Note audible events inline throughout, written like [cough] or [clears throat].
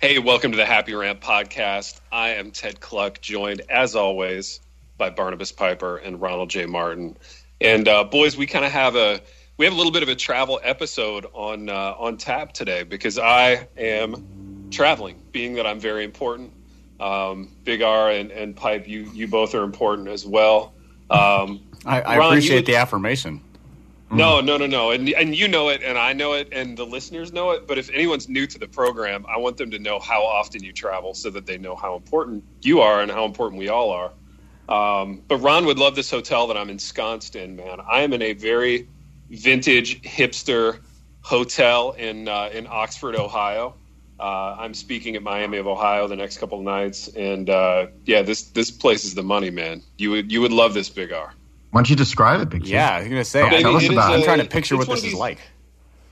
Hey, welcome to the Happy Rant podcast. I am Ted Kluck, joined as always by Barnabas Piper and Ronald J. Martin. And uh, boys, we kind of have a we have a little bit of a travel episode on uh, on tap today because I am traveling, being that I'm very important. Um, Big R and, and Pipe, you you both are important as well. Um, I, I Ron, appreciate the affirmation. No, no, no, no. And and you know it, and I know it, and the listeners know it. But if anyone's new to the program, I want them to know how often you travel, so that they know how important you are and how important we all are. Um, but Ron would love this hotel that I'm ensconced in. Man, I am in a very vintage hipster hotel in uh, in Oxford, Ohio. Uh, I'm speaking at Miami of Ohio the next couple of nights, and uh, yeah, this this place is the money, man. You would you would love this Big R. Why don't you describe it, Big Yeah, I was going to say. Okay, tell us about it. I'm trying to picture what this these, is like.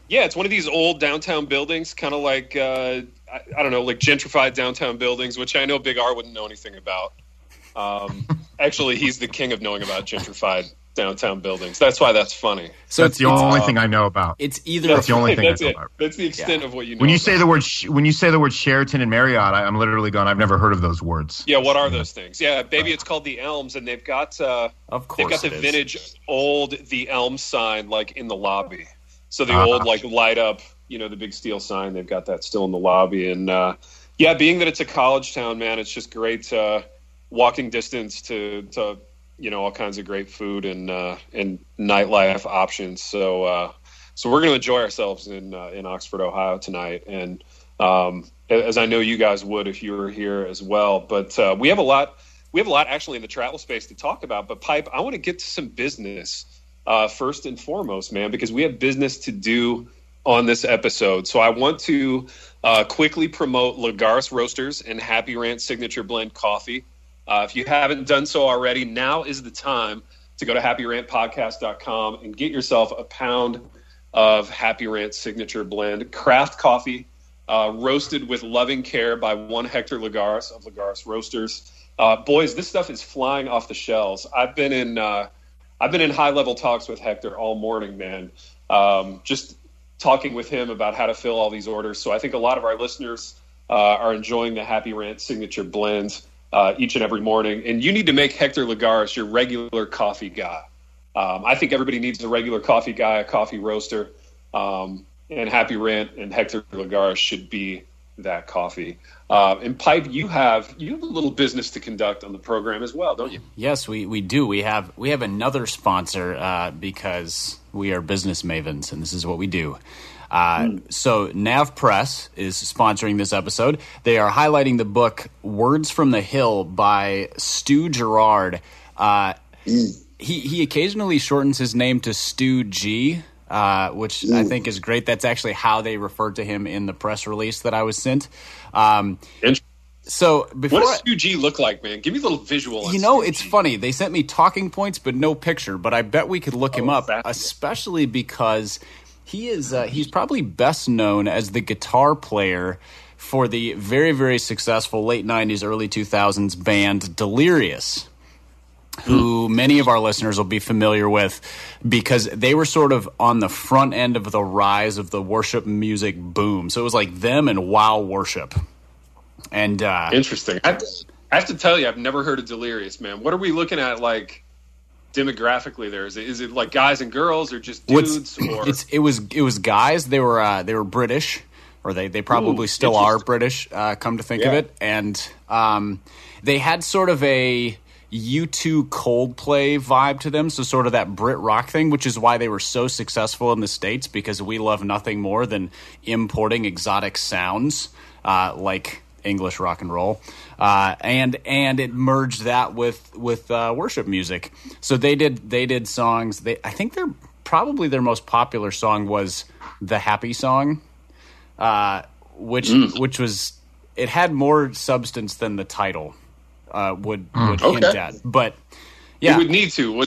Yeah, it's one of these old downtown buildings, kind of like uh, I, I, don't know, like gentrified downtown buildings, which I know Big R wouldn't know anything about. Um, actually, he's the king of knowing about gentrified downtown buildings. That's why that's funny. So that's the only uh, thing I know about. It's either that's the only [laughs] thing that's I know it. about. That's the extent yeah. of what you know. When you about. say the word when you say the word Sheraton and Marriott, I, am literally gone. I've never heard of those words. Yeah, what are those things? Yeah, baby, it's called the Elms, and they've got uh, of course they've got the vintage old the Elm sign like in the lobby. So the uh, old like light up, you know, the big steel sign. They've got that still in the lobby, and uh, yeah, being that it's a college town, man, it's just great. Uh, walking distance to to you know all kinds of great food and uh, and nightlife options. So uh, so we're going to enjoy ourselves in uh, in Oxford, Ohio tonight, and um, as I know you guys would if you were here as well. But uh, we have a lot we have a lot actually in the travel space to talk about. But pipe, I want to get to some business uh, first and foremost, man, because we have business to do on this episode. So I want to uh, quickly promote Lagares Roasters and Happy Rant Signature Blend Coffee. Uh, if you haven't done so already, now is the time to go to happyrantpodcast.com and get yourself a pound of Happy Rant signature blend, craft coffee, uh, roasted with loving care by one Hector Lagares of Lagares Roasters. Uh, boys, this stuff is flying off the shelves. I've been in uh, I've been in high level talks with Hector all morning, man. Um, just talking with him about how to fill all these orders. So I think a lot of our listeners uh, are enjoying the Happy Rant signature blends uh, each and every morning. And you need to make Hector Lagares your regular coffee guy. Um, I think everybody needs a regular coffee guy, a coffee roaster. Um, and Happy Rant and Hector Lagares should be that coffee. Uh, and Pipe, you have you have a little business to conduct on the program as well, don't you? Yes, we, we do. We have we have another sponsor uh, because we are business mavens, and this is what we do. Uh, mm. So NavPress is sponsoring this episode. They are highlighting the book "Words from the Hill" by Stu Garrard. Uh, mm. He he occasionally shortens his name to Stu G. Uh, which mm. I think is great. That's actually how they referred to him in the press release that I was sent. Um, so before what does Stu G look like, man? Give me a little visual. You know, it's funny. They sent me talking points, but no picture. But I bet we could look oh, him up, especially because he is uh, he's probably best known as the guitar player for the very very successful late 90s early 2000s band Delirious who many of our listeners will be familiar with because they were sort of on the front end of the rise of the worship music boom. So it was like them and wow worship. And uh, interesting. I have, to, I have to tell you, I've never heard of Delirious, man. What are we looking at? Like demographically there? Is it, is it like guys and girls or just dudes? [clears throat] or it was it was guys. They were uh, they were British, or they they probably Ooh, still are British. Uh, come to think yeah. of it, and um, they had sort of a U2 Coldplay vibe to them, so sort of that Brit rock thing, which is why they were so successful in the states because we love nothing more than importing exotic sounds uh, like English rock and roll, uh, and and it merged that with with uh, worship music. So they did they did songs. They I think they're probably their most popular song was the Happy Song, uh, which mm. which was it had more substance than the title uh, would mm. would okay. hint at, but yeah, you would need to.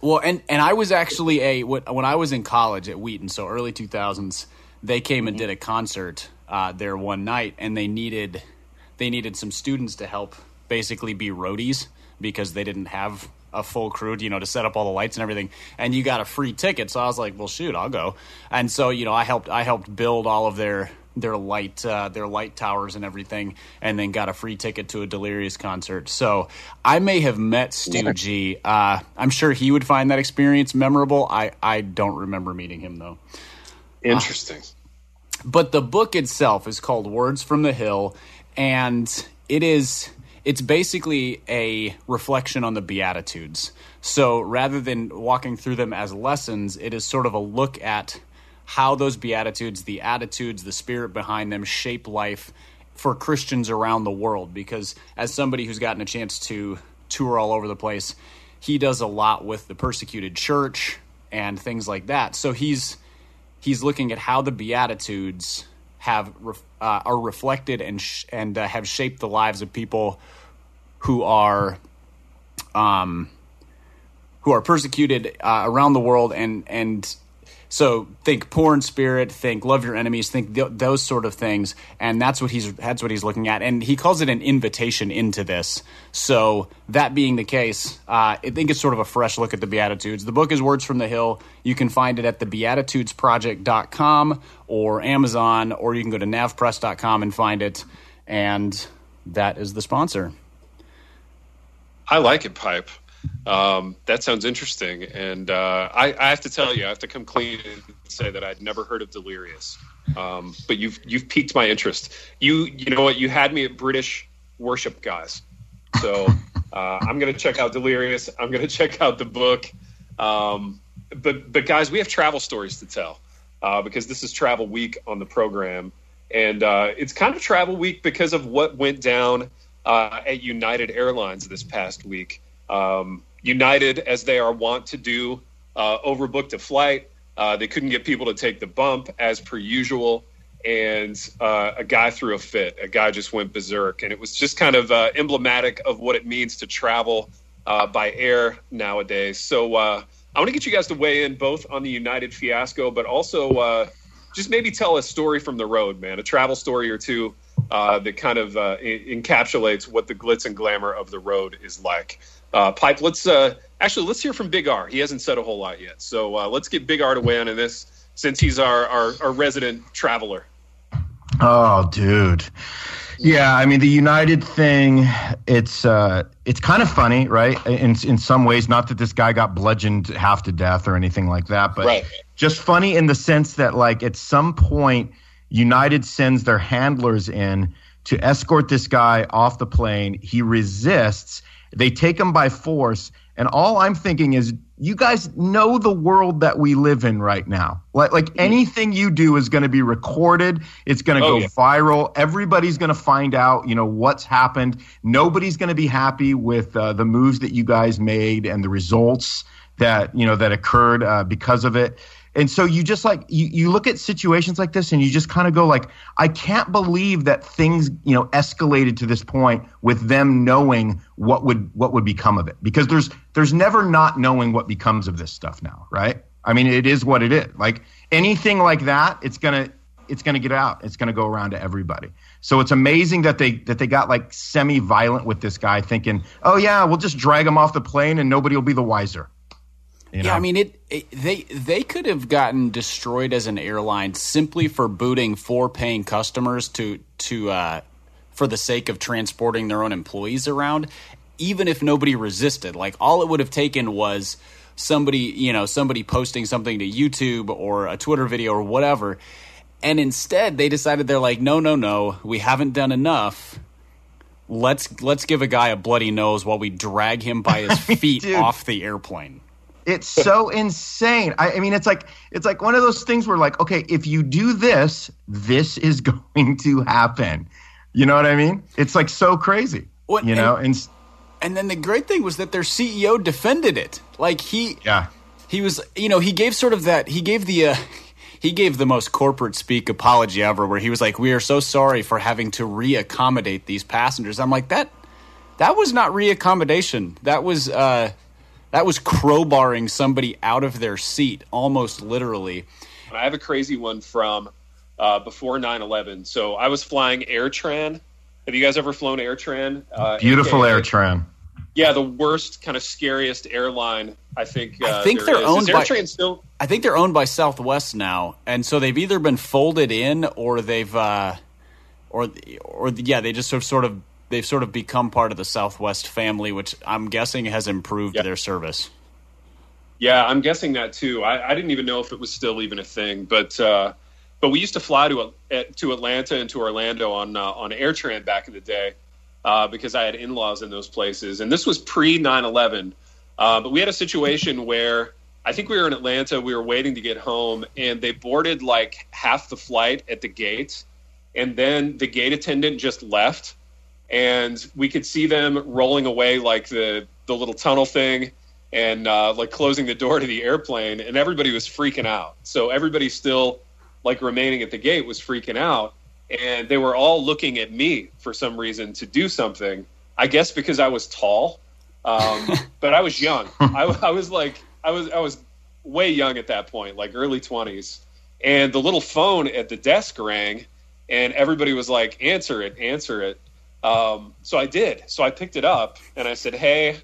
Well, and and I was actually a when I was in college at Wheaton, so early two thousands. They came and did a concert uh, there one night, and they needed they needed some students to help basically be roadies because they didn't have a full crew, you know, to set up all the lights and everything. And you got a free ticket, so I was like, well, shoot, I'll go. And so you know, I helped I helped build all of their their light uh, their light towers and everything, and then got a free ticket to a Delirious concert. So I may have met Stu G. Uh, I'm sure he would find that experience memorable. I I don't remember meeting him though. Interesting. Uh, but the book itself is called Words from the Hill, and it is it's basically a reflection on the Beatitudes. So rather than walking through them as lessons, it is sort of a look at how those Beatitudes, the attitudes, the spirit behind them shape life for Christians around the world. Because as somebody who's gotten a chance to tour all over the place, he does a lot with the persecuted church and things like that. So he's he's looking at how the Beatitudes have uh, are reflected and sh- and uh, have shaped the lives of people who are um who are persecuted uh, around the world and and so think poor in spirit, think love your enemies, think th- those sort of things, and that's what he's that's what he's looking at, and he calls it an invitation into this. So that being the case, uh, I think it's sort of a fresh look at the Beatitudes. The book is Words from the Hill. You can find it at the Beatitudesproject.com or Amazon, or you can go to navpress.com and find it. And that is the sponsor. I like it, Pipe. Um, that sounds interesting, and uh, I, I, have to tell you, I have to come clean and say that I'd never heard of Delirious. Um, but you've you've piqued my interest. You you know what? You had me at British worship guys, so uh, I'm going to check out Delirious. I'm going [laughs] to check out the book. Um, but but guys, we have travel stories to tell uh, because this is Travel Week on the program, and uh, it's kind of Travel Week because of what went down uh, at United Airlines this past week. Um, United, as they are wont to do, uh, overbooked a flight. Uh, they couldn't get people to take the bump as per usual. And uh, a guy threw a fit. A guy just went berserk. And it was just kind of uh, emblematic of what it means to travel uh, by air nowadays. So uh, I want to get you guys to weigh in both on the United fiasco, but also just maybe tell a story from the road, man, a travel story or two that kind of encapsulates what the glitz and glamour of the road is like. Uh, Pipe, let's uh, actually let's hear from Big R. He hasn't said a whole lot yet, so uh, let's get Big R to weigh in on this since he's our, our, our resident traveler. Oh, dude. Yeah, I mean the United thing. It's uh, it's kind of funny, right? In in some ways, not that this guy got bludgeoned half to death or anything like that, but right. just funny in the sense that like at some point, United sends their handlers in to escort this guy off the plane. He resists they take him by force. And all I'm thinking is, you guys know the world that we live in right now. Like, like mm-hmm. anything you do is going to be recorded. It's going to oh, go yeah. viral. Everybody's going to find out, you know, what's happened. Nobody's going to be happy with uh, the moves that you guys made and the results that, you know, that occurred uh, because of it. And so you just like you, you look at situations like this and you just kind of go like, I can't believe that things, you know, escalated to this point with them knowing what would what would become of it. Because there's there's never not knowing what becomes of this stuff now, right? I mean, it is what it is. Like anything like that, it's gonna it's gonna get out. It's gonna go around to everybody. So it's amazing that they that they got like semi violent with this guy, thinking, oh yeah, we'll just drag him off the plane and nobody will be the wiser. You know? Yeah, I mean it, it, They they could have gotten destroyed as an airline simply for booting four paying customers to to uh, for the sake of transporting their own employees around, even if nobody resisted. Like all it would have taken was somebody you know somebody posting something to YouTube or a Twitter video or whatever, and instead they decided they're like, no, no, no, we haven't done enough let's let's give a guy a bloody nose while we drag him by his [laughs] feet off the airplane. It's so insane. I, I, mean, it's like it's like one of those things where, like, okay, if you do this, this is [laughs] going to happen. You know what I mean? It's like so crazy. What, you know, and, and and then the great thing was that their CEO defended it. Like he, yeah, he was, you know, he gave sort of that. He gave the. Uh, he gave the most corporate speak apology ever, where he was like, "We are so sorry for having to reaccommodate these passengers." I'm like, that that was not reaccommodation. That was uh, that was crowbarring somebody out of their seat, almost literally. I have a crazy one from uh, before 9 11. So I was flying AirTran Have you guys ever flown AirTran? Uh, Beautiful AKA, AirTran. Yeah, the worst, kind of scariest airline. I think. Uh, I think they're is. owned is by. AirTran still? I think they're owned by Southwest now, and so they've either been folded in or they've, uh, or or yeah, they just sort of sort of they've sort of become part of the Southwest family, which I'm guessing has improved their service. Yeah, I'm guessing that too. I, I, didn't even know if it was still even a thing, but uh, but we used to fly to to Atlanta and to Orlando on uh, on AirTran back in the day uh, because I had in laws in those places, and this was pre 9/11. Uh, but we had a situation where I think we were in Atlanta, we were waiting to get home, and they boarded like half the flight at the gate, and then the gate attendant just left, and we could see them rolling away like the the little tunnel thing and uh, like closing the door to the airplane, and everybody was freaking out. So everybody still like remaining at the gate was freaking out, and they were all looking at me for some reason to do something. I guess because I was tall, um, [laughs] but I was young. I, I was like I was I was way young at that point, like early twenties, and the little phone at the desk rang, and everybody was like, "Answer it, answer it." Um, so I did. So I picked it up and I said, "Hey."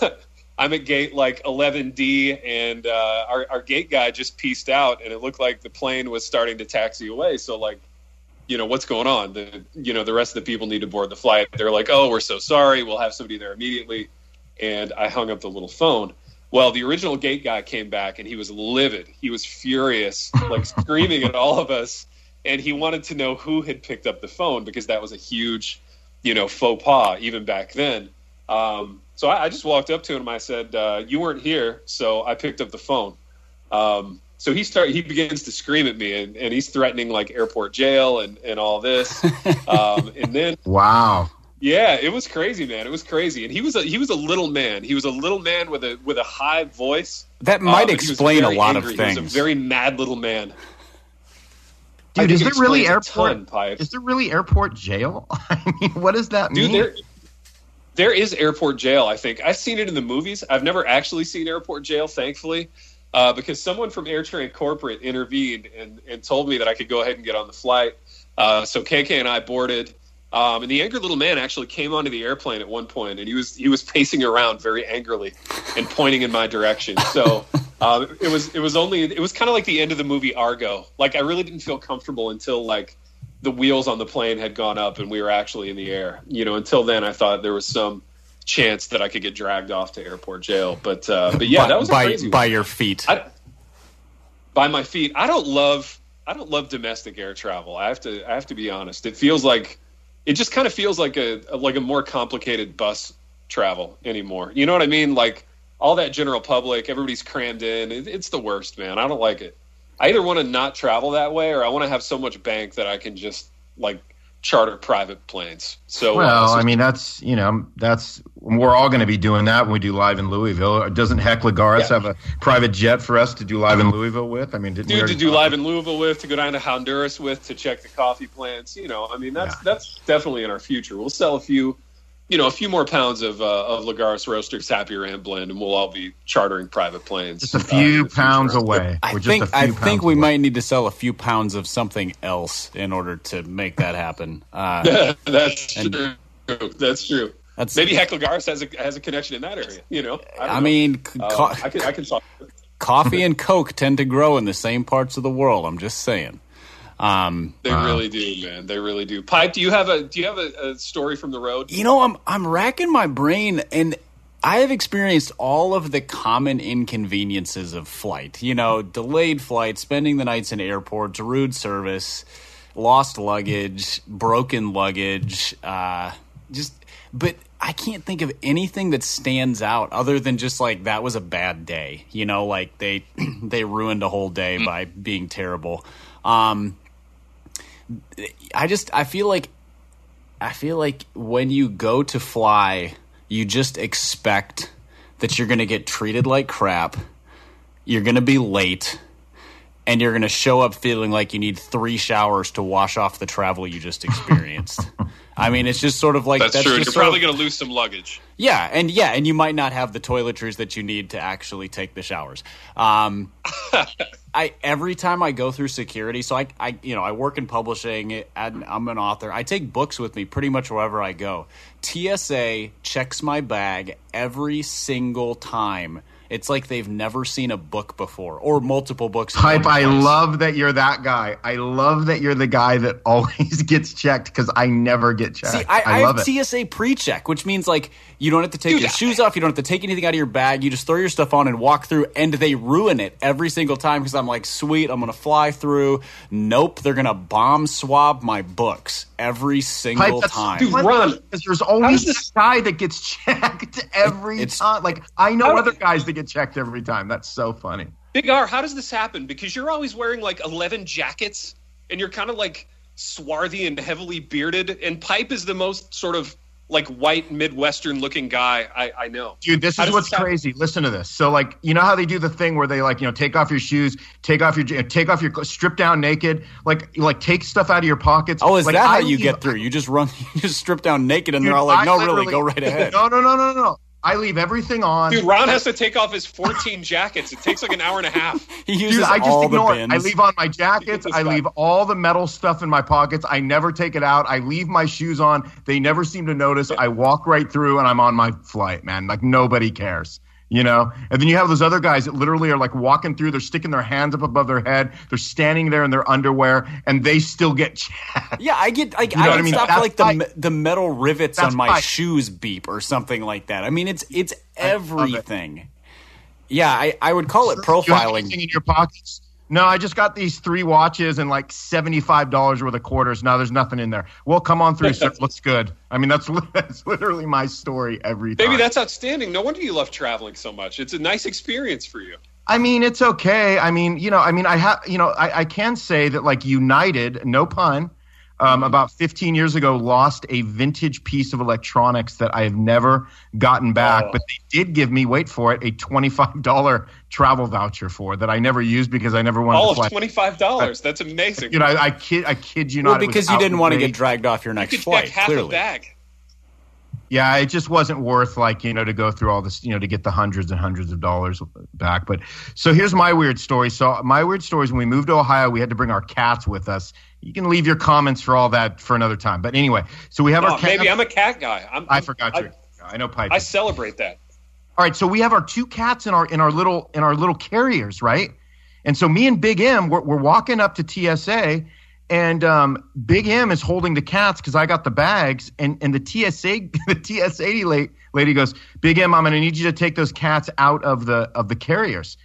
[laughs] I'm at gate like 11D, and uh, our, our gate guy just pieced out, and it looked like the plane was starting to taxi away. So, like, you know, what's going on? The you know the rest of the people need to board the flight. They're like, oh, we're so sorry. We'll have somebody there immediately. And I hung up the little phone. Well, the original gate guy came back, and he was livid. He was furious, like screaming at all of us, and he wanted to know who had picked up the phone because that was a huge, you know, faux pas even back then. Um, so I, I, just walked up to him. I said, uh, "You weren't here," so I picked up the phone. Um, so he start he begins to scream at me, and, and he's threatening like airport jail and and all this. [laughs] Um, and then wow, yeah, it was crazy, man. It was crazy, and he was a he was a little man. He was a little man with a with a high voice. That might um, explain a lot angry. of things. He was a very mad little man. Dude, is there really airport? Ton, is there really airport jail? [laughs] I mean, what does that Dude, mean? There, there is airport jail. I think I've seen it in the movies. I've never actually seen airport jail, thankfully, uh, because someone from AirTran Corporate intervened and, and told me that I could go ahead and get on the flight. Uh, so KK and I boarded, um, and the angry little man actually came onto the airplane at one point, and he was he was pacing around very angrily and pointing in my direction. So [laughs] uh, it was it was only it was kind of like the end of the movie Argo. Like I really didn't feel comfortable until like the wheels on the plane had gone up and we were actually in the air. You know, until then, I thought there was some chance that I could get dragged off to airport jail. But uh, but yeah, by, that was by crazy by your feet. I, by my feet. I don't love I don't love domestic air travel. I have to I have to be honest. It feels like it just kind of feels like a, a like a more complicated bus travel anymore. You know what I mean? Like all that general public, everybody's crammed in. It, it's the worst, man. I don't like it. I either want to not travel that way or I want to have so much bank that I can just like charter private planes. So uh, well, uh, I mean that's you know that's we're all going to be doing that when we do live in Louisville. Doesn't Heck Lagares yeah. have a private jet for us to do live in Louisville with? I mean, didn't Dude, to do live in Louisville with, to go down to Honduras with, to check the coffee plants. You know, I mean that's yeah. that's definitely in our future. We'll sell a few you know, a few more pounds of uh, of Lagares Roasters Happy Rant blend, and we'll all be chartering private planes. Just a few uh, pounds away. I think I think we away. might need to sell a few pounds of something else in order to make that happen. Uh, [laughs] that's and, true. That's true. That's, Maybe Heck Lagares has a has a connection in that area. You know, I, I mean, uh, co- I can I can talk. Coffee [laughs] and Coke tend to grow in the same parts of the world. I'm just saying. Um, they uh, really do, man. They really do. Pipe, do you have a do you have a, a story from the road? You know, I'm I'm racking my brain, and I have experienced all of the common inconveniences of flight. You know, delayed flight, spending the nights in airports, rude service, lost luggage, broken luggage, uh, just. But I can't think of anything that stands out other than just like that was a bad day. You know, like they [clears throat] they ruined a whole day by being terrible. Um, I just I feel like I feel like when you go to fly, you just expect that you're going to get treated like crap. You're going to be late and you're going to show up feeling like you need 3 showers to wash off the travel you just experienced. [laughs] I mean, it's just sort of like that's, that's true. You're probably going to lose some luggage. Yeah, and yeah, and you might not have the toiletries that you need to actually take the showers. Um, [laughs] I every time I go through security, so I, I you know I work in publishing and I'm an author. I take books with me pretty much wherever I go. TSA checks my bag every single time it's like they've never seen a book before or multiple books. Hype, I love that you're that guy. I love that you're the guy that [laughs] always gets checked because I never get checked. See, I, I, I love have it. TSA pre-check, which means like you don't have to take Dude, your shoes off, you don't have to take anything out of your bag. You just throw your stuff on and walk through, and they ruin it every single time because I'm like, sweet, I'm gonna fly through. Nope, they're gonna bomb swab my books every single Hype, time. Dude, run because there's always this guy that gets [laughs] checked every it, time. Like I know other guys that get checked every time. That's so funny. Big R, how does this happen? Because you're always wearing like 11 jackets and you're kind of like swarthy and heavily bearded. And Pipe is the most sort of like white Midwestern looking guy I, I know. Dude, this is what's this crazy. Listen to this. So like, you know how they do the thing where they like, you know, take off your shoes, take off your take off your strip down naked, like like take stuff out of your pockets. Oh, is like, that how you get through? You just run, [laughs] you just strip down naked, and dude, they're all like, "No, really, go right ahead." No, no, no, no, no. I leave everything on. Dude, Ron has to take off his 14 [laughs] jackets. It takes like an hour and a half. [laughs] he uses Dude, I just ignore it. I leave on my jackets. I leave all the metal stuff in my pockets. I never take it out. I leave my shoes on. They never seem to notice. I walk right through and I'm on my flight, man. Like nobody cares you know? And then you have those other guys that literally are like walking through they're sticking their hands up above their head they're standing there in their underwear and they still get [laughs] checked yeah i get like you know i, I mean? stop like the, the metal rivets on my shoes beep or something like that. I mean it's it's everything it. yeah i i would call it profiling. in your pockets no, I just got these three watches and like seventy-five dollars worth of quarters. Now there's nothing in there. Well, come on through, sir. Looks good. I mean, that's [laughs] that's literally my story every time. Baby, that's outstanding. No wonder you love traveling so much. It's a nice experience for you. I mean, it's okay. I mean, you know, I mean, I have, you know, I, I can say that like United, no pun, um, about 15 years ago lost a vintage piece of electronics that I have never gotten back, oh. but they did give me, wait for it, a $25 travel voucher for that I never used because I never wanted All to fly. of $25. That's amazing. You know, I, I kid, I kid you well, not. because you didn't want to get dragged off your next you flight. half clearly. a bag. Yeah, it just wasn't worth like, you know, to go through all this, you know, to get the hundreds and hundreds of dollars back. But so here's my weird story. So my weird story is when we moved to Ohio, we had to bring our cats with us you can leave your comments for all that for another time. But anyway, so we have oh, our cat. Maybe I'm a cat guy. I'm, i forgot you. I know Pipe. I celebrate that. All right, so we have our two cats in our in our little in our little carriers, right? And so me and Big M, we're, we're walking up to TSA, and um, Big M is holding the cats because I got the bags, and and the TSA [laughs] the TSA lady, lady goes, Big M, I'm going to need you to take those cats out of the of the carriers.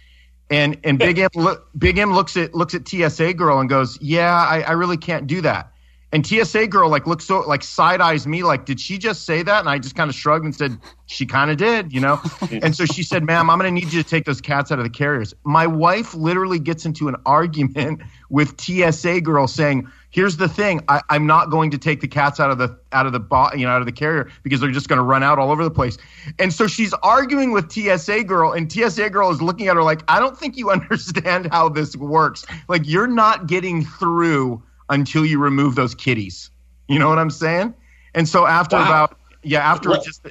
And and Big M look, Big M looks at looks at TSA girl and goes, "Yeah, I, I really can't do that." And TSA girl like looks so like side eyes me like, "Did she just say that?" And I just kind of shrugged and said, "She kind of did, you know." [laughs] and so she said, "Ma'am, I'm going to need you to take those cats out of the carriers." My wife literally gets into an argument [laughs] with TSA girl saying here's the thing I, am not going to take the cats out of the out of the bo- you know out of the carrier because they're just going to run out all over the place and so she's arguing with tsa girl and tsa girl is looking at her like i don't think you [laughs] understand how this works like you're not getting through until you remove those kitties you know what i'm saying and so after wow. about yeah after well, just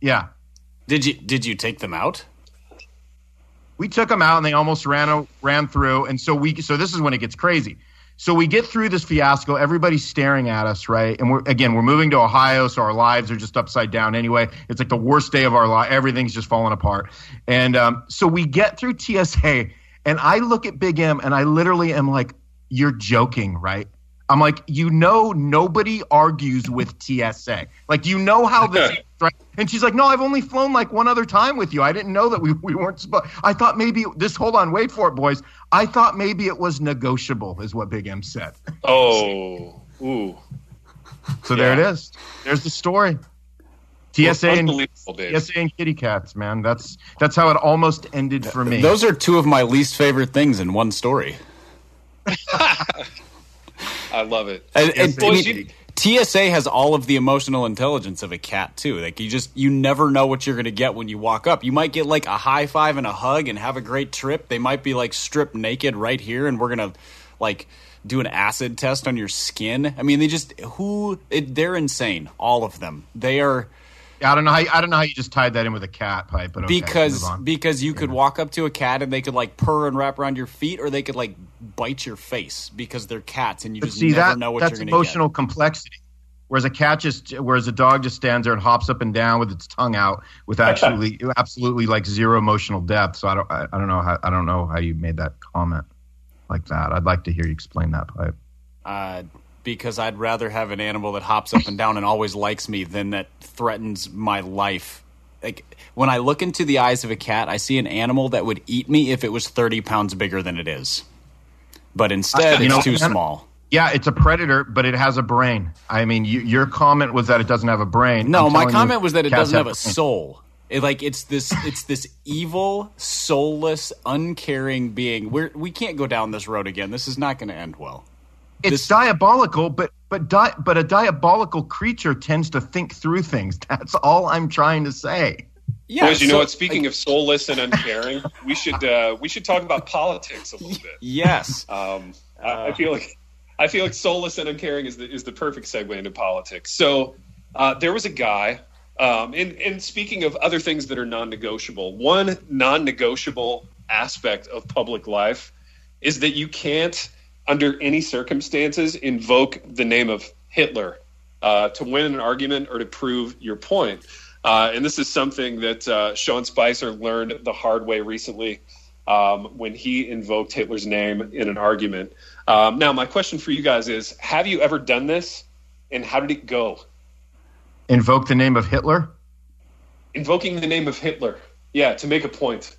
yeah did you did you take them out we took them out and they almost ran ran through and so we so this is when it gets crazy so we get through this fiasco. Everybody's staring at us, right? And we're again, we're moving to Ohio, so our lives are just upside down anyway. It's like the worst day of our life. Everything's just falling apart. And um, so we get through TSA, and I look at Big M, and I literally am like, "You're joking, right?" I'm like, you know, nobody argues with TSA. Like, you know how this, right? And she's like, no, I've only flown like one other time with you. I didn't know that we, we weren't supposed. I thought maybe this. Hold on, wait for it, boys. I thought maybe it was negotiable, is what Big M said. Oh, ooh. So yeah. there it is. There's the story. TSA and TSA and kitty cats, man. That's that's how it almost ended for me. Those are two of my least favorite things in one story. [laughs] I love it. And, and, I mean, TSA has all of the emotional intelligence of a cat too. Like you just you never know what you're going to get when you walk up. You might get like a high five and a hug and have a great trip. They might be like stripped naked right here and we're going to like do an acid test on your skin. I mean, they just who it, they're insane, all of them. They are I don't know how I don't know how you just tied that in with a cat pipe, but okay, because because you could walk up to a cat and they could like purr and wrap around your feet, or they could like bite your face because they're cats and you But just see never that know what that's you're going emotional complexity. Whereas a cat just, whereas a dog just stands there and hops up and down with its tongue out, with actually, absolutely like zero emotional depth. So I don't, I, I don't know how, I don't know how you made that comment like that. I'd like to hear you explain that pipe. Uh, because I'd rather have an animal that hops up and down and always likes me than that threatens my life. Like when I look into the eyes of a cat, I see an animal that would eat me if it was thirty pounds bigger than it is. But instead, You it's know, too small. Yeah, it's a predator, but it has a brain. I mean, you, your comment was that it doesn't have a brain. No, I'm my you, comment was that it doesn't have a brain. soul. It, like it's this, it's this evil, soulless, uncaring being. We're we can't go down this road again. This is not going to end well. It's this- diabolical, but but di- but a diabolical creature tends to think through things. [laughs] That's all I'm trying to say. Yeah, Boys, you so, know what? Speaking like, of soulless and uncaring, we should uh, we should talk about politics a little bit. yes, Um, I, I feel like I feel like soulless and uncaring is the is the perfect segue into politics. So uh, there was a guy, um, and and speaking of other things that are non-negotiable, one non-negotiable aspect of public life is that you can't, under any circumstances, invoke the name of Hitler uh, to win an argument or to prove your point. Uh, and this is something that uh, Sean Spicer learned the hard way recently um, when he invoked Hitler's name in an argument. Um, now, my question for you guys is Have you ever done this, and how did it go? Invoke the name of Hitler. Invoking the name of Hitler. Yeah, to make a point.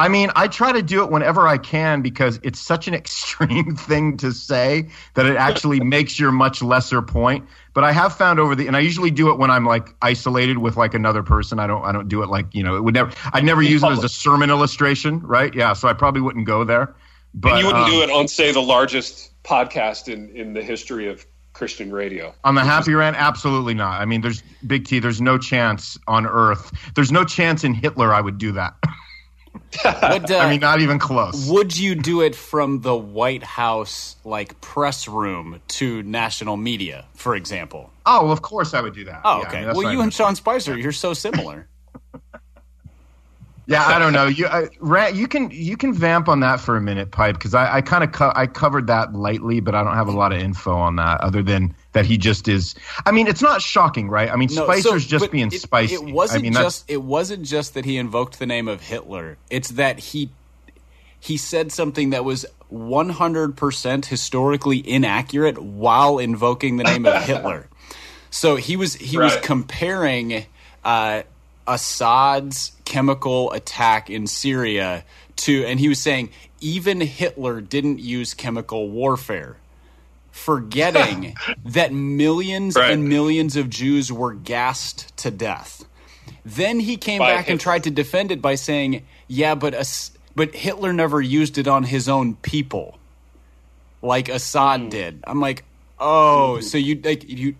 I mean, I try to do it whenever I can because it's such an [laughs] extreme thing to say that it actually [laughs] makes your much lesser point. But I have found over the, and I usually do it when I'm like isolated with like another person. I don't, I don't do it like you know, it would never. I'd never use it as a sermon illustration, right? Yeah, so I probably wouldn't go there. But And you wouldn't um, do it on, say, the largest podcast in, in the history of Christian radio. On the happy rant, absolutely not. I mean, there's Big T. There's no chance on Earth. There's no chance in Hitler I would do that. [laughs] would, [laughs] uh, I mean, not even close. would you do it from the White House like press room to national media, for example? Oh, well, of course I would do that. Oh, Yeah, I okay. mean, well, I you and Sean Spicer, you're so similar. [laughs] Yeah, I don't know. You, I, Rat, you can you can vamp on that for a minute, pipe, because I, I kind of co- I covered that lightly, but I don't have a lot of info on that other than that he just is. I mean, it's not shocking, right? I mean, No, Spicer's so- just being it, spicy. It wasn't I mean, just it wasn't just that he invoked the name of Hitler. It's that he he said something that was 100% historically inaccurate while invoking the name of [laughs] Hitler. So he was he was comparing uh, Assad's chemical attack in Syria to, and he was saying even Hitler didn't use chemical warfare forgetting [laughs] that millions Right. and millions of Jews were gassed to death. Then he came By back and tried to defend it by saying, "Yeah, but As- but Hitler never used it on his own people, like Assad Hmm. did." I'm like, "Oh, so you like you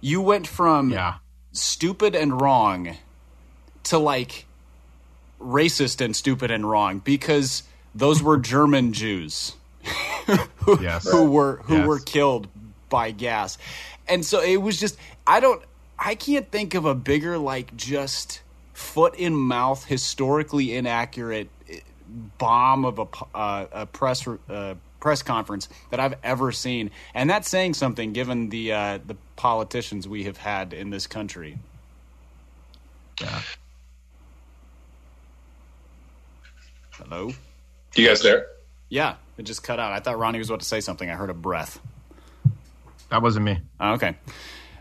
you went from yeah. stupid and wrong to like racist and stupid and wrong because those were [laughs] German Jews." Who, Yes. who were who Yes. were killed by gas. And so it was just I don't I can't think of a bigger like just foot in mouth historically inaccurate eh, bomb of a p- uh, a press uh, press conference that I've ever seen. And that's saying something given the uh, the politicians we have had in this country. Yeah. Hello? You guys there? Yeah, it just cut out. I thought Ronnie was about to say something. I heard a breath. That wasn't me. Oh, okay.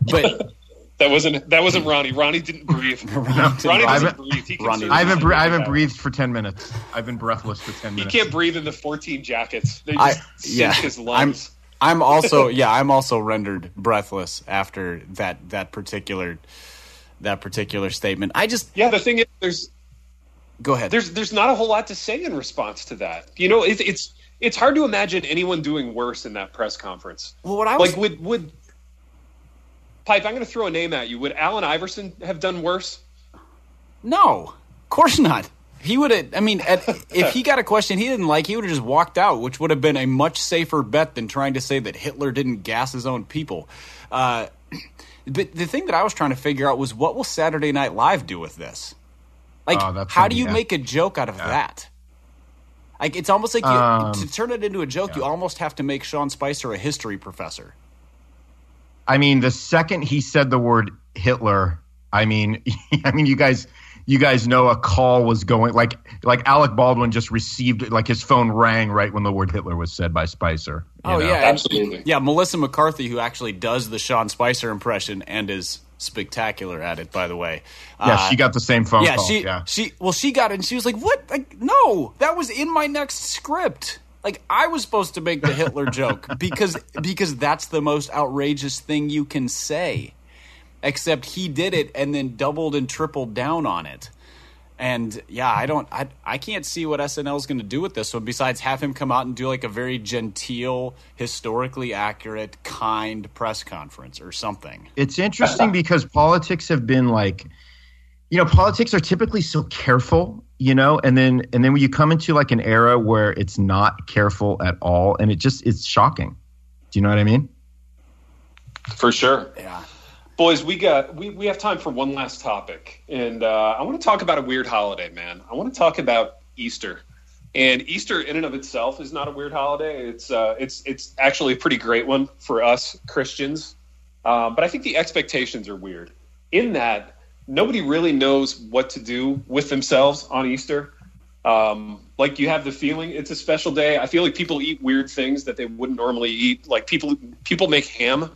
But [laughs] That wasn't that wasn't Ronnie. Ronnie didn't breathe. [laughs] Ronnie doesn't haven't- breathe. He, Ronnie- I haven't not bre- I haven't breathed for ten minutes. I've been breathless for ten minutes. He minutes. can't breathe in the 14 jackets. They I just yeah, cinch his I'm. I'm also yeah, I'm also rendered breathless after that that particular that particular statement. I just yeah, the thing is, there's go ahead. there's there's not a whole lot to say in response to that. You know, it, it's it's hard to imagine anyone doing worse in that press conference. well, what I was Like would would Pipe? I'm going to throw a name at you. Would Allen Iverson have done worse? no, of course not. He would have. I mean, at, [laughs] if he got a question he didn't like, he would have just walked out, which would have been a much safer bet than trying to say that Hitler didn't gas his own people. Uh, [clears throat] but the thing that I was trying to figure out was what will Saturday Night Live do with this? Like, Oh, how do you yeah. make a joke out of that? Like, it's almost like you, Um, to turn it into a joke, you almost have to make Sean Spicer a history professor. I mean, the second he said the word Hitler, I mean, [laughs] I mean, you guys, you guys know a call was going like like Alec Baldwin just received like his phone rang right when the word Hitler was said by Spicer. Oh know? yeah, Absolutely. yeah. Melissa McCarthy, who actually does the Sean Spicer impression and is spectacular at it, by the way. yeah, Uh, she got the same phone yeah, call. she yeah, she well she got it and she was like, "What? Like, no, that was in my next script." Like I was supposed to make the Hitler [laughs] joke because because that's the most outrageous thing you can say. Except he did it and then doubled and tripled down on it. And yeah, I don't I I can't see what SNL is going to do with this one besides have him come out and do like a very genteel, historically accurate, kind press conference or something. it's interesting because politics have been like you know politics are typically so careful you know and then and then when you come into like an era where it's not careful at all and it just it's shocking do you know what i mean For sure. Yeah. Boys, we got we, we have time for one last topic, and uh, I want to talk about a weird holiday, man. I want to talk about Easter, and Easter in and of itself is not a weird holiday. It's uh, it's it's actually a pretty great one for us Christians, uh, but I think the expectations are weird. In that nobody really knows what to do with themselves on Easter. Um, like you have the feeling it's a special day. I feel like people eat weird things that they wouldn't normally eat. Like people people make ham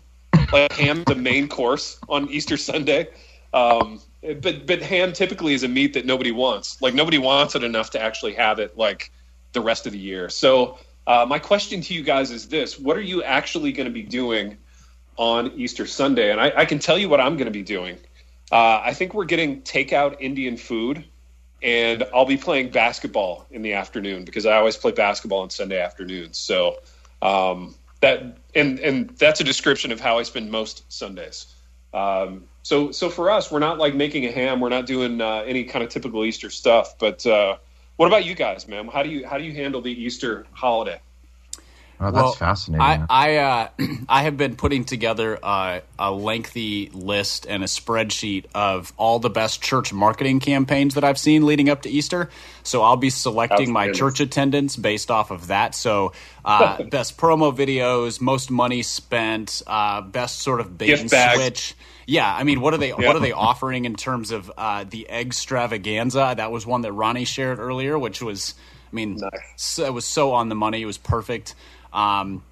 like ham the main course on Easter Sunday. Um, but but ham typically is a meat that nobody wants. Like nobody wants it enough to actually have it like the rest of the year. So uh, my question to you guys is this: What are you actually going to be doing on Easter Sunday? And I, I can tell you what I'm going to be doing. Uh, I think we're getting takeout Indian food, and I'll be playing basketball in the afternoon because I always play basketball on Sunday afternoons. So um, that and and that's a description of how I spend most Sundays. Um, so so for us, we're not like making a ham. We're not doing uh, any kind of typical Easter stuff. But uh, what about you guys, man? How do you how do you handle the Easter holiday? Oh that's Well, fascinating I. I, uh, [clears throat] I have been putting together uh, a lengthy list and a spreadsheet of all the best church marketing campaigns that I've seen leading up to Easter. So I'll be selecting my Outstanding. church attendance based off of that. So uh, [laughs] best promo videos, most money spent, uh, best sort of bait Gift and bags. switch. Yeah, I mean, what are they? What are they offering in terms of uh, the extravaganza? That was one that Ronnie shared earlier, which was, I mean, Nice. so, it was so on the money. It was perfect. Um,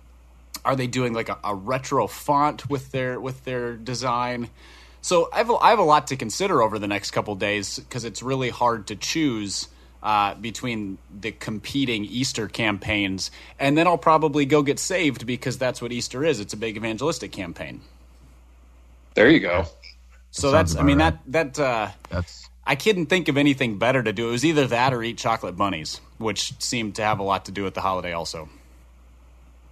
are they doing like a, a retro font with their with their design? So I have a, I have a lot to consider over the next couple days because it's really hard to choose uh, between the competing Easter campaigns, and then I'll probably go get saved because that's what Easter is. It's a big evangelistic campaign. There you go. So sounds that's I mean right. that that uh, that's I couldn't think of anything better to do. It was either that or eat chocolate bunnies, which seemed to have a lot to do with the holiday also.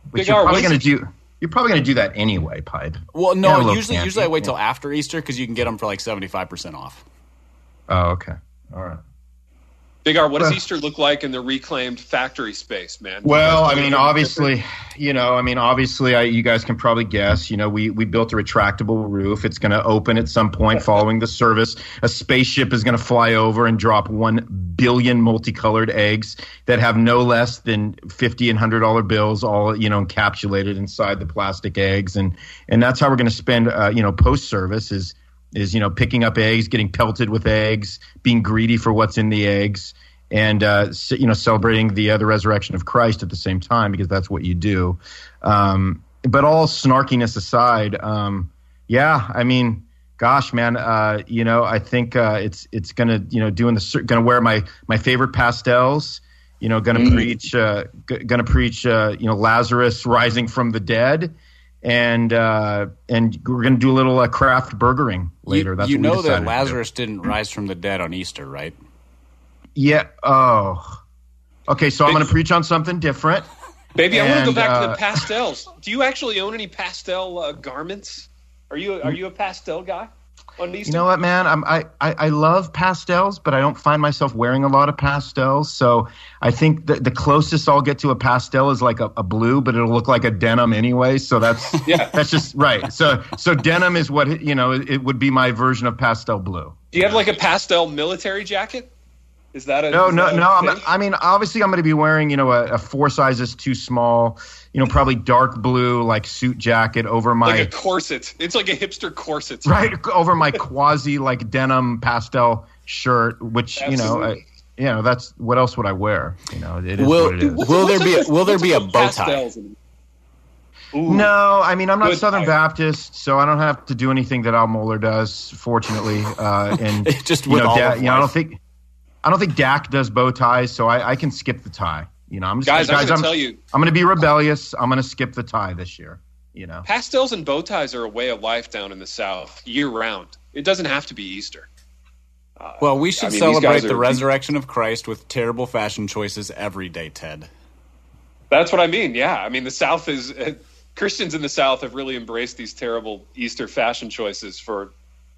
Which Big you're probably going to do you're probably going to do that anyway pipe Well, no, little usually candy, usually I wait yeah. till after Easter because you can get them for like seventy five percent off. oh okay. All right Big R, what does Well- Easter look like in the reclaimed factory space, man? Well, I mean, obviously, you know, I mean, obviously, I, you guys can probably guess. You know, we we built a retractable roof. It's going to open at some point following the service. A spaceship is going to fly over and drop one billion multicolored eggs that have no less than fifty and hundred dollar bills, all you know, encapsulated inside the plastic eggs, and and that's how we're going to spend, uh, you know, post service is is you know picking up eggs, getting pelted with eggs, being greedy for what's in the eggs, and uh, you know celebrating the uh, the resurrection of Christ at the same time because that's what you do. Um, but all snarkiness aside, um, yeah, I mean, gosh, man, uh, you know, I think uh, it's it's gonna you know doing the gonna wear my my favorite pastels. You know, gonna preach, uh, gonna preach, uh, you know, Lazarus rising from the dead, and uh, and we're gonna do a little uh, craft burgering later. You, That's you what we know that decided to do. Lazarus didn't rise from the dead on Easter, right? Yeah. Oh. Okay, so I'm going to preach on something different. [laughs] Baby, I want to go And, back to uh, the pastels. Do you actually own any pastel uh, garments? Are you are you a pastel guy? On Easter? You know what, man? I'm, I, I I love pastels, but I don't find myself wearing a lot of pastels. So I think the, the closest I'll get to a pastel is like a, a blue, but it'll look like a denim anyway. So that's [laughs] Yeah. that's just right. So so denim is what you know. It, it would be my version of pastel blue. Do you have like a pastel military jacket? Is that a No, no, no. I'm. I mean, obviously, I'm going to be wearing, you know, a, a four sizes too small, you know, probably dark blue like suit jacket over my like a corset. It's like a hipster corset. right over my quasi like denim pastel shirt, which you know, I, you know, that's what else would I wear? You know, it is Will- what it is. What's- Will there be a- will there be a bow tie? and- Ooh. No, I mean I'm not Southern tie. Baptist, so I don't have to do anything that Al Mohler does. Fortunately, uh, and [laughs] Just you with know, all Da- of you know, I don't think I don't think Dak does bow ties, so I, I can skip the tie. You know, I'm just Guys, I'm gonna I'm, tell you, I'm going to be rebellious. I'm going to skip the tie this year. You know, pastels and bow ties are a way of life down in the South year round. It doesn't have to be Easter. Well, we should I mean, celebrate the are- resurrection of Christ with terrible fashion choices every day, Ted. That's what I mean. Yeah, I mean the South is uh, Christians in the South have really embraced these terrible Easter fashion choices for.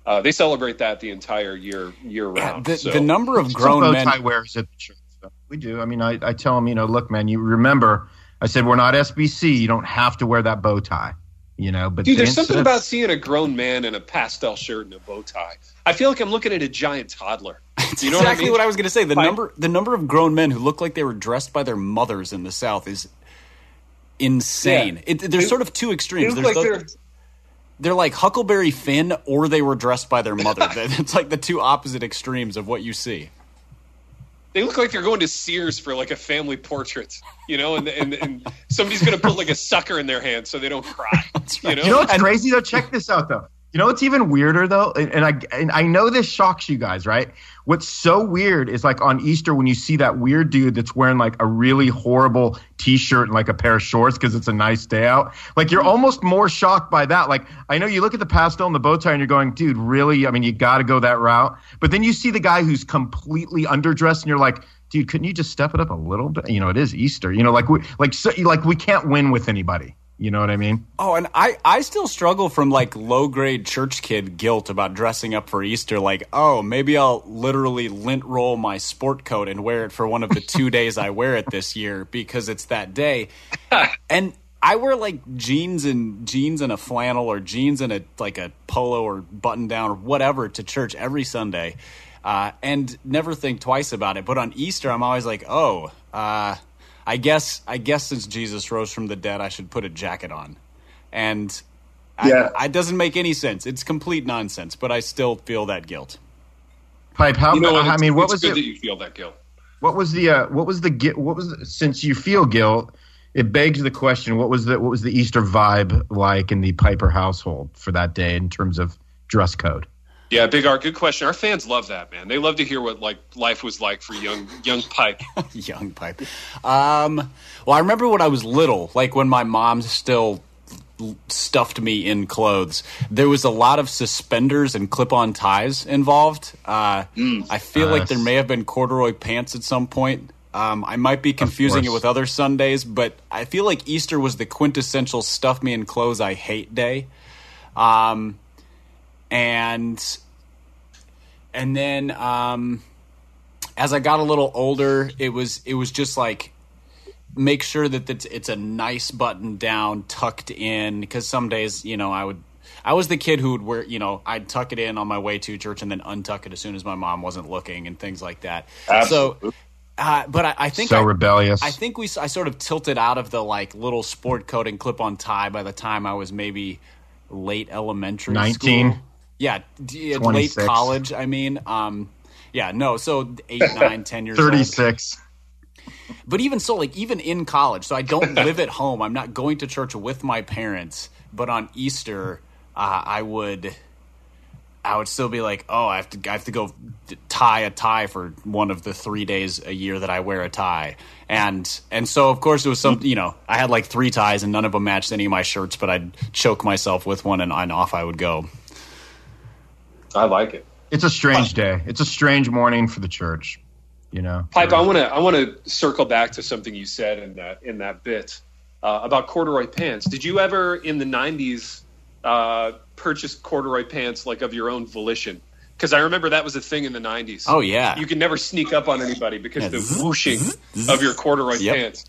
Uh, they celebrate that the entire year year round. the, so. the number of grown men. tie wearers at the church. So we do. I mean, I, I tell them, you know, look, man, you remember, I said we're not SBC. You don't have to wear that bow tie. You know, but Dude, there's something insist. about seeing a grown man in a pastel shirt and a bow tie. I feel like I'm looking at a giant toddler. [laughs] You know exactly what I mean? was going to say. The Like- number the number of grown men who look like they were dressed by their mothers in the South is insane. Yeah. It, there's It- sort of two extremes. There's like those- they're they're like Huckleberry Finn, or they were dressed by their mother. [laughs] it's like the two opposite extremes of what you see. They look like they're going to Sears for like a family portrait, you know, and and, and somebody's going to put like a sucker in their hand so they don't cry. [laughs] You know, You know what's crazy though? Check this out though. You know what's even weirder though, and, and I and I know this shocks you guys, right? What's so weird is like on Easter when you see that weird dude that's wearing like a really horrible T-shirt and like a pair of shorts because it's a nice day out. Like you're almost more shocked by that. Like I know you look at the pastel and the bow tie and you're going, dude, really? I mean, you got to go that route. But then you see the guy who's completely underdressed and you're like. Dude, couldn't you just step it up a little bit? You know, it is Easter. You know, like we like so, like we can't win with anybody. You know what I mean? Oh, and I, I still struggle from like low grade church kid guilt about dressing up for Easter. Like, oh, maybe I'll literally lint roll my sport coat and wear it for one of the two [laughs] days I wear it this year because it's that day. [laughs] and I wear like jeans and jeans and a flannel or jeans and a like a polo or button down or whatever to church every Sunday. Uh, and never think twice about it. But on Easter, I'm always like, oh, uh, I guess I guess since Jesus rose from the dead, I should put a jacket on, and Yeah. I, it doesn't make any sense. It's complete nonsense, but I still feel that guilt. Pipe, how? you know? I mean, what it's was good it? that you feel that guilt. What was the uh, what was the gui- what was the, since you feel guilt, it begs the question: what was the what was the Easter vibe like in the Piper household for that day in terms of dress code? Yeah, Big R, good question. Our fans love that, man. They love to hear what like life was like for young young Pike. [laughs] Young pipe. Um, well, I remember when I was little, like when my mom still stuffed me in clothes. There was a lot of suspenders and clip-on ties involved. Uh, I feel like there may have been corduroy pants at some point. Um, I might be confusing it with other Sundays, but I feel like Easter was the quintessential stuff me in clothes I hate day. Um, and and then um, as I got a little older, it was it was just like make sure that it's, it's a nice button down, tucked in. Because some days, you know, I would I was the kid who would wear, you know, I'd tuck it in on my way to church and then untuck it as soon as my mom wasn't looking and things like that. So, uh, but I, I think So I, rebellious. I think we I sort of tilted out of the like little sport coat and clip on tie by the time I was maybe late elementary 19? school. Yeah, d- late college. I mean, um, yeah, no. So eight, [laughs] nine, ten years. Thirty six. But even so, like even in college, so I don't [laughs] live at home. I'm not going to church with my parents. But on Easter, uh, I would, I would still be like, oh, I have to, I have to go tie a tie for one of the three days a year that I wear a tie, and and so of course it was some, you know, I had like three ties and none of them matched any of my shirts, but I'd choke myself with one and, and off I would go. I like it. It's a strange day. It's a strange morning for the church. You know, Pipe, I want to I want to circle back to something you said in that in that bit uh, about corduroy pants. Did you ever in the '90s uh, purchase corduroy pants like of your own volition? Because I remember that was a thing in the '90s. Oh yeah, you can never sneak up on anybody because Yeah, the zzz, whooshing zzz, zzz. of your corduroy Yep. pants.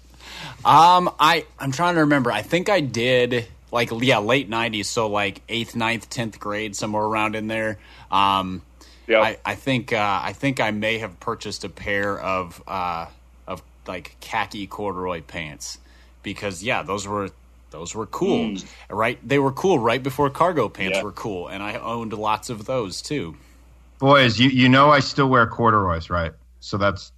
Um, I I'm trying to remember. I think I did like yeah, late '90s, so like eighth, ninth, tenth grade, somewhere around in there. Um, Yeah. I, I think uh, I think I may have purchased a pair of uh, of like khaki corduroy pants because yeah, those were those were cool, right? They were cool right before cargo pants. Yeah. were cool, and I owned lots of those too. Boys, you you know I still wear corduroys, right? So that's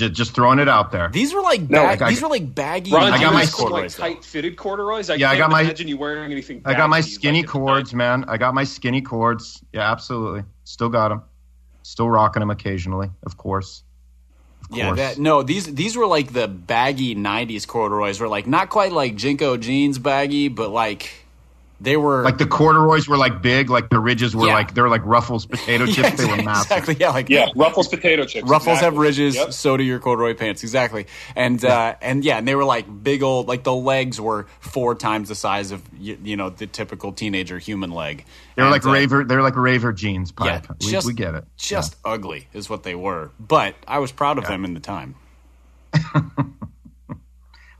just just throwing it out there. These were like No, bag- I- these were like baggy. Ron, I got my have like tight fitted corduroys. I Yeah, I can't got my- imagine you wearing anything. I got my skinny like cords, man. I got my skinny cords. Yeah, absolutely. Still got them. Still rocking them occasionally, of course. Of Yeah, course. that no, these these were like the baggy '90s corduroys. Were like not quite like JNCO jeans baggy, but like they were like the corduroys were like big, like the ridges were Yeah. like they were like Ruffles potato [laughs] Yeah, chips. They were massive. exactly. Yeah, like Yeah, Ruffles potato chips. Ruffles exactly. have ridges, Yep. so do your corduroy pants. Exactly, and uh, and yeah, and they were like big old. Like the legs were four times the size of you, you know the typical teenager human leg. They were And, like uh, raver. They were like raver jeans Yeah, pipe. we, just, we get it. Just ugly is what they were, but I was proud of them in the time. [laughs]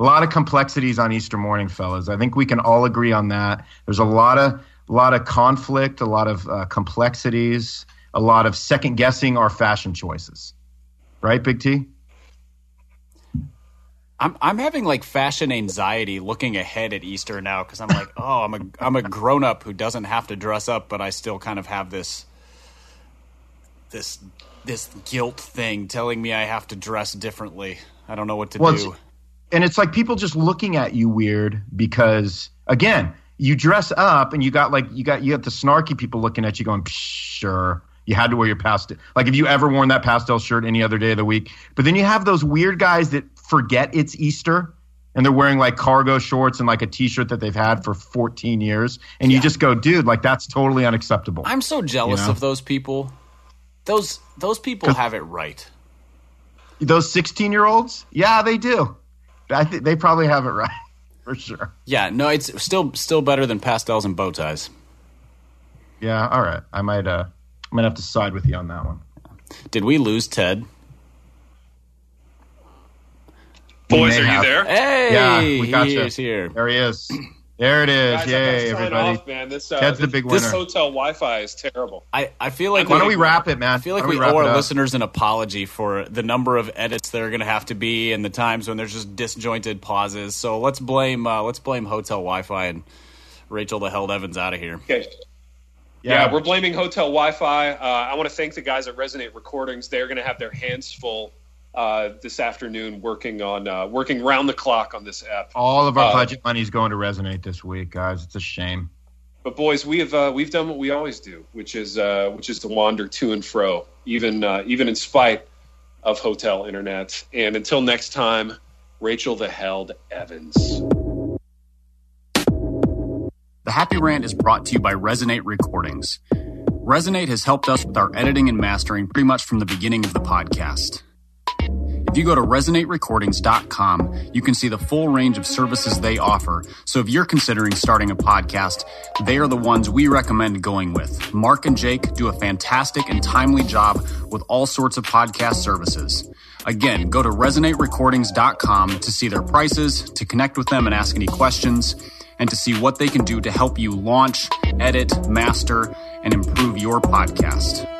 a lot of complexities on Easter morning, fellas. I think we can all agree on that. There's a lot of a lot of conflict, a lot of uh, complexities, a lot of second guessing our fashion choices. Right, Big T? I'm I'm having like fashion anxiety looking ahead at Easter now because I'm like, oh, I'm a I'm a grown up who doesn't have to dress up, but I still kind of have this this this guilt thing telling me I have to dress differently. I don't know what to Well, do. it's- and it's like people just looking at you weird because again you dress up and you got like you got you got the snarky people looking at you going sure. You had to wear your pastel like if you ever worn that pastel shirt any other day of the week? But then you have those weird guys that forget it's easter and they're wearing like cargo shorts and like a t-shirt that they've had for 14 years. And you just go dude like that's totally unacceptable. I'm so jealous You know? of those people. Those those people have it right. those 16 year olds yeah they do I think they probably have it [laughs] right for sure Yeah, no, it's still still better than pastels and bow ties. Yeah, all right. I might uh I might have to side with you on that one. Did we lose Ted? Boys, are have. you there? Hey, Yeah, we got he you. is here. There he is. There it is. Guys, Yay, everybody. Off, man. This, uh, Ted's the big big this hotel Wi-Fi is terrible. I, I feel like Why don't we- we wrap it, man? I feel like Why we, owe our up? listeners an apology for the number of edits that are going to have to be and the times when there's just disjointed pauses. So let's blame uh, let's blame hotel Wi-Fi and Rachel the Held Evans out of here. Okay. Yeah, we're blaming hotel Wi-Fi. Uh, I want to thank the guys at Resonate Recordings. They're going to have their hands full uh, this afternoon, working on uh, working round the clock on this app. all of our Uh, budget money is going to resonate this week, guys. It's a shame. But boys, we have uh, we've done what we always do, which is uh, which is to wander to and fro, even uh, even in spite of hotel internet. And until next time, Rachel the Held Evans. The Happy Rant is brought to you by Resonate Recordings. Resonate has helped us with our editing and mastering pretty much from the beginning of the podcast. If you go to resonaterecordings.com, you can see the full range of services they offer. So if you're considering starting a podcast, they are the ones we recommend going with. Mark and Jake do a fantastic and timely job with all sorts of podcast services. Again, go to resonaterecordings.com to see their prices, to connect with them and ask any questions, and to see what they can do to help you launch, edit, master, and improve your podcast.